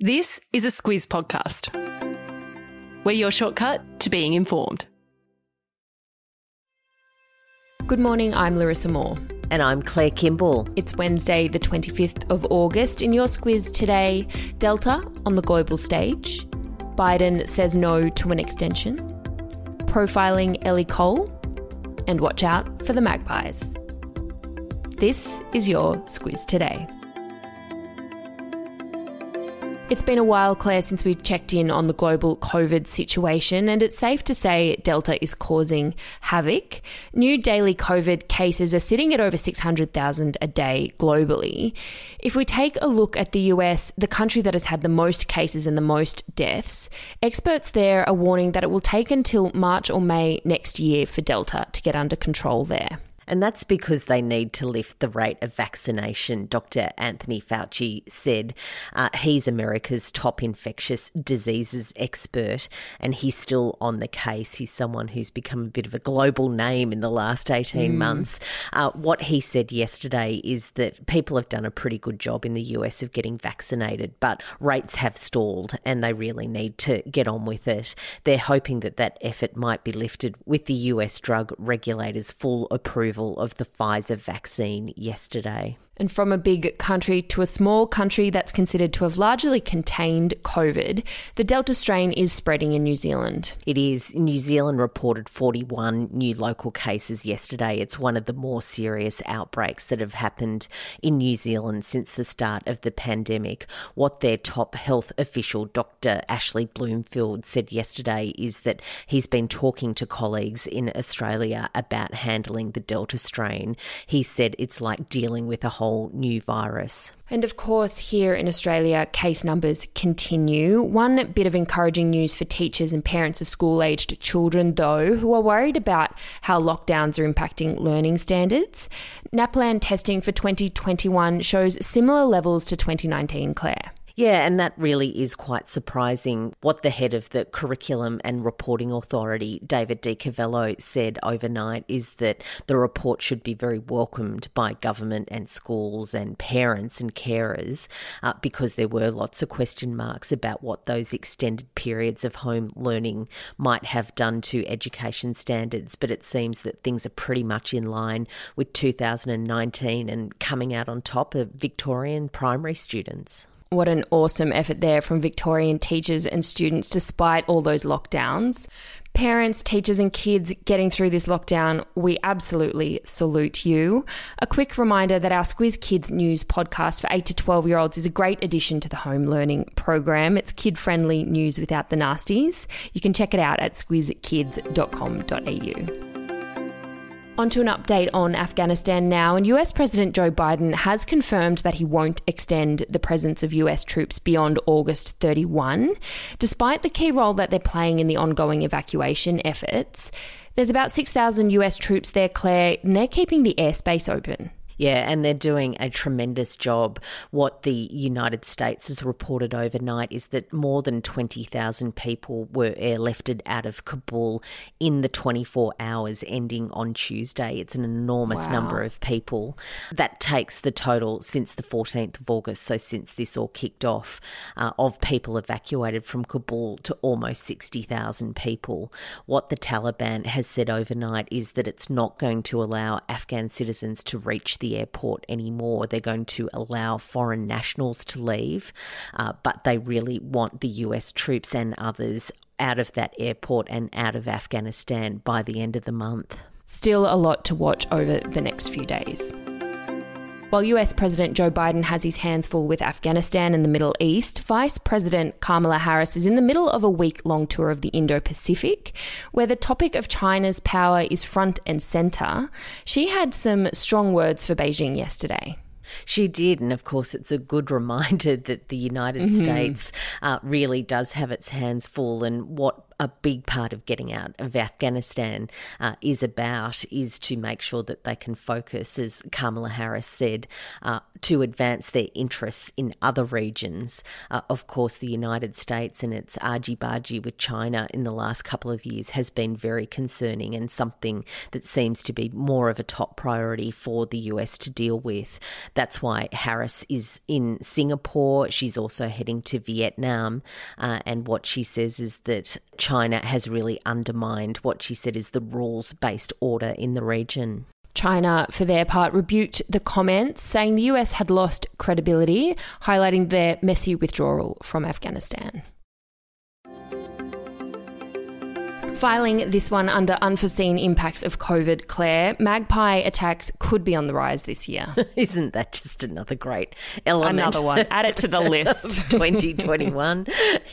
This is a Squiz podcast. We're your shortcut to being informed. Good morning, I'm Larissa Moore. And I'm Claire Kimball. It's Wednesday, the 25th of August. In your Squiz today, Delta on the global stage. Biden says no to an extension. Profiling Ellie Cole. And watch out for the magpies. This is your Squiz today. It's been a while, Claire, since we've checked in on the global COVID situation, and it's safe to say Delta is causing havoc. New daily COVID cases are sitting at over 600,000 a day globally. If we take a look at the US, the country that has had the most cases and the most deaths, experts there are warning that it will take until March or May next year for Delta to get under control there. And that's because they need to lift the rate of vaccination. Dr. Anthony Fauci said uh, he's America's top infectious diseases expert, and he's still on the case. He's someone who's become a bit of a global name in the last 18 mm. months. Uh, what he said yesterday is that people have done a pretty good job in the US of getting vaccinated, but rates have stalled and they really need to get on with it. They're hoping that that effort might be lifted with the US drug regulators' full approval of the Pfizer vaccine yesterday. And from a big country to a small country that's considered to have largely contained COVID, the Delta strain is spreading in New Zealand. It is. New Zealand reported 41 new local cases yesterday. It's one of the more serious outbreaks that have happened in New Zealand since the start of the pandemic. What their top health official, Dr. Ashley Bloomfield, said yesterday is that he's been talking to colleagues in Australia about handling the Delta strain. He said it's like dealing with a whole whole new virus. And of course, here in Australia, case numbers continue. One bit of encouraging news for teachers and parents of school aged children, though, who are worried about how lockdowns are impacting learning standards. NAPLAN testing for 2021 shows similar levels to 2019, Claire. Yeah, and that really is quite surprising. What the head of the Curriculum and Reporting Authority, David Cavallo, said overnight is that the report should be very welcomed by government and schools and parents and carers uh, because there were lots of question marks about what those extended periods of home learning might have done to education standards. But it seems that things are pretty much in line with 2019 and coming out on top of Victorian primary students what an awesome effort there from Victorian teachers and students despite all those lockdowns. Parents, teachers, and kids getting through this lockdown, we absolutely salute you. A quick reminder that our Squiz Kids News podcast for 8 to 12 year olds is a great addition to the home learning program. It's kid friendly news without the nasties. You can check it out at squizkids.com.au. Onto an update on Afghanistan now, and US President Joe Biden has confirmed that he won't extend the presence of US troops beyond August 31. Despite the key role that they're playing in the ongoing evacuation efforts, there's about 6,000 US troops there, Claire, and they're keeping the airspace open. Yeah, and they're doing a tremendous job. What the United States has reported overnight is that more than 20,000 people were airlifted out of Kabul in the 24 hours ending on Tuesday. It's an enormous wow. number of people. That takes the total since the 14th of August, so since this all kicked off, uh, of people evacuated from Kabul to almost 60,000 people. What the Taliban has said overnight is that it's not going to allow Afghan citizens to reach the the airport anymore. They're going to allow foreign nationals to leave, uh, but they really want the US troops and others out of that airport and out of Afghanistan by the end of the month. Still a lot to watch over the next few days. While US President Joe Biden has his hands full with Afghanistan and the Middle East, Vice President Kamala Harris is in the middle of a week long tour of the Indo Pacific, where the topic of China's power is front and center. She had some strong words for Beijing yesterday. She did, and of course, it's a good reminder that the United mm-hmm. States uh, really does have its hands full. And what a big part of getting out of Afghanistan uh, is about is to make sure that they can focus, as Kamala Harris said, uh, to advance their interests in other regions. Uh, of course, the United States and its argy bargy with China in the last couple of years has been very concerning and something that seems to be more of a top priority for the US to deal with. That's why Harris is in Singapore. She's also heading to Vietnam. Uh, and what she says is that China has really undermined what she said is the rules based order in the region. China, for their part, rebuked the comments, saying the US had lost credibility, highlighting their messy withdrawal from Afghanistan. Filing this one under unforeseen impacts of COVID, Claire, magpie attacks could be on the rise this year. Isn't that just another great element? Another one. Add it to the list. 2021.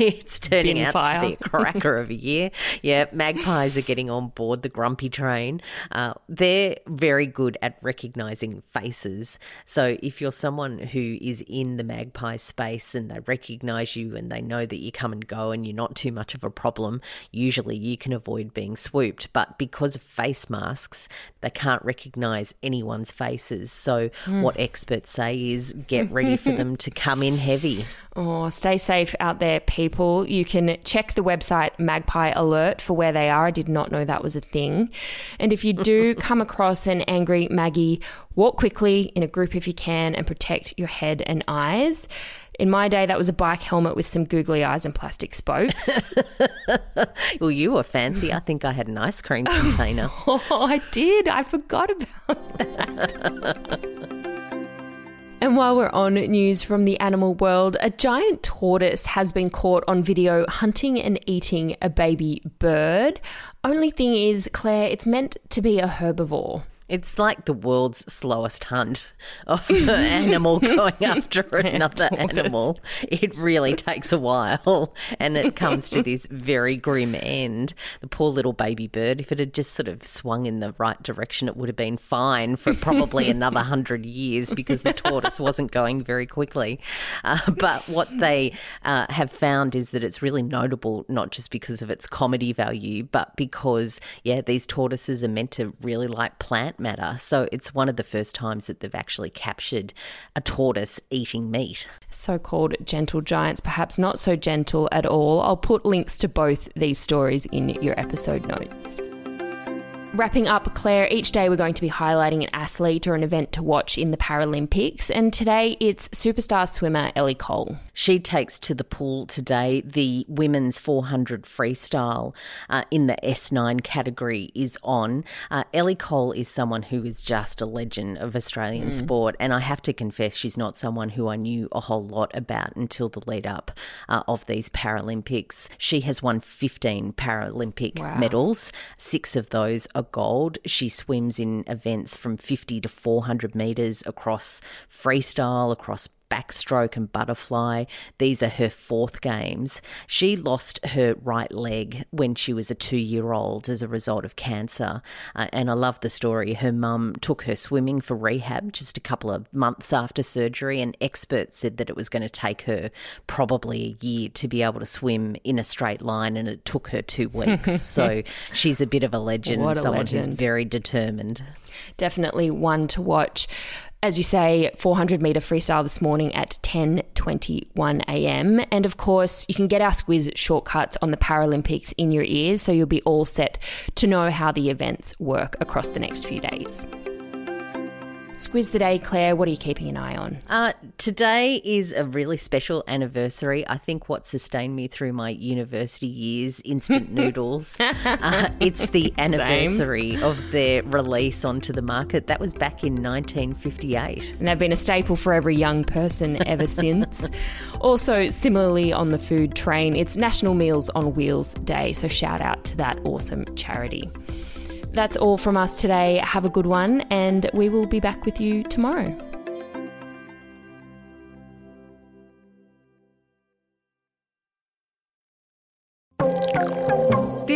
it's turning Bin out fire. to be a cracker of a year. Yeah, magpies are getting on board the grumpy train. Uh, they're very good at recognizing faces. So if you're someone who is in the magpie space and they recognize you and they know that you come and go and you're not too much of a problem, usually you can can avoid being swooped. But because of face masks, they can't recognize anyone's faces. So, mm. what experts say is get ready for them to come in heavy. Oh, stay safe out there, people. You can check the website Magpie Alert for where they are. I did not know that was a thing. And if you do come across an angry Maggie, walk quickly in a group if you can and protect your head and eyes. In my day, that was a bike helmet with some googly eyes and plastic spokes. well, you were fancy. I think I had an ice cream container. oh, I did. I forgot about that. And while we're on news from the animal world, a giant tortoise has been caught on video hunting and eating a baby bird. Only thing is, Claire, it's meant to be a herbivore. It's like the world's slowest hunt of an animal going after another animal. It really takes a while and it comes to this very grim end. The poor little baby bird, if it had just sort of swung in the right direction, it would have been fine for probably another hundred years because the tortoise wasn't going very quickly. Uh, but what they uh, have found is that it's really notable, not just because of its comedy value, but because, yeah, these tortoises are meant to really like matter. So it's one of the first times that they've actually captured a tortoise eating meat. So called gentle giants, perhaps not so gentle at all. I'll put links to both these stories in your episode notes. Wrapping up, Claire, each day we're going to be highlighting an athlete or an event to watch in the Paralympics, and today it's superstar swimmer Ellie Cole. She takes to the pool today. The women's 400 freestyle uh, in the S9 category is on. Uh, Ellie Cole is someone who is just a legend of Australian mm. sport, and I have to confess, she's not someone who I knew a whole lot about until the lead up uh, of these Paralympics. She has won 15 Paralympic wow. medals, six of those are gold. She swims in events from 50 to 400 metres across freestyle, across backstroke and butterfly. These are her fourth games. She lost her right leg when she was a two year old as a result of cancer. Uh, and I love the story. Her mum took her swimming for rehab just a couple of months after surgery, and experts said that it was going to take her probably a year to be able to swim in a straight line, and it took her two weeks. so she's a bit of a legend, what a someone legend. who's very determined. Definitely one to watch as you say, 400 meter freestyle this morning at 10:21 a.m. And of course, you can get our Squiz shortcuts on the Paralympics in your ears, so you'll be all set to know how the events work across the next few days. Squiz the day, Claire. What are you keeping an eye on? Uh, today is a really special anniversary. I think what sustained me through my university years, instant noodles. uh, it's the anniversary Same. of their release onto the market. That was back in 1958. And they've been a staple for every young person ever since. Also, similarly on the food train, it's National Meals on Wheels Day. So shout out to that awesome charity. That's all from us today. Have a good one, and we will be back with you tomorrow.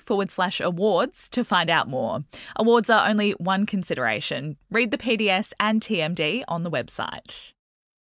forward slash awards to find out more. Awards are only one consideration. Read the PDS and TMD on the website.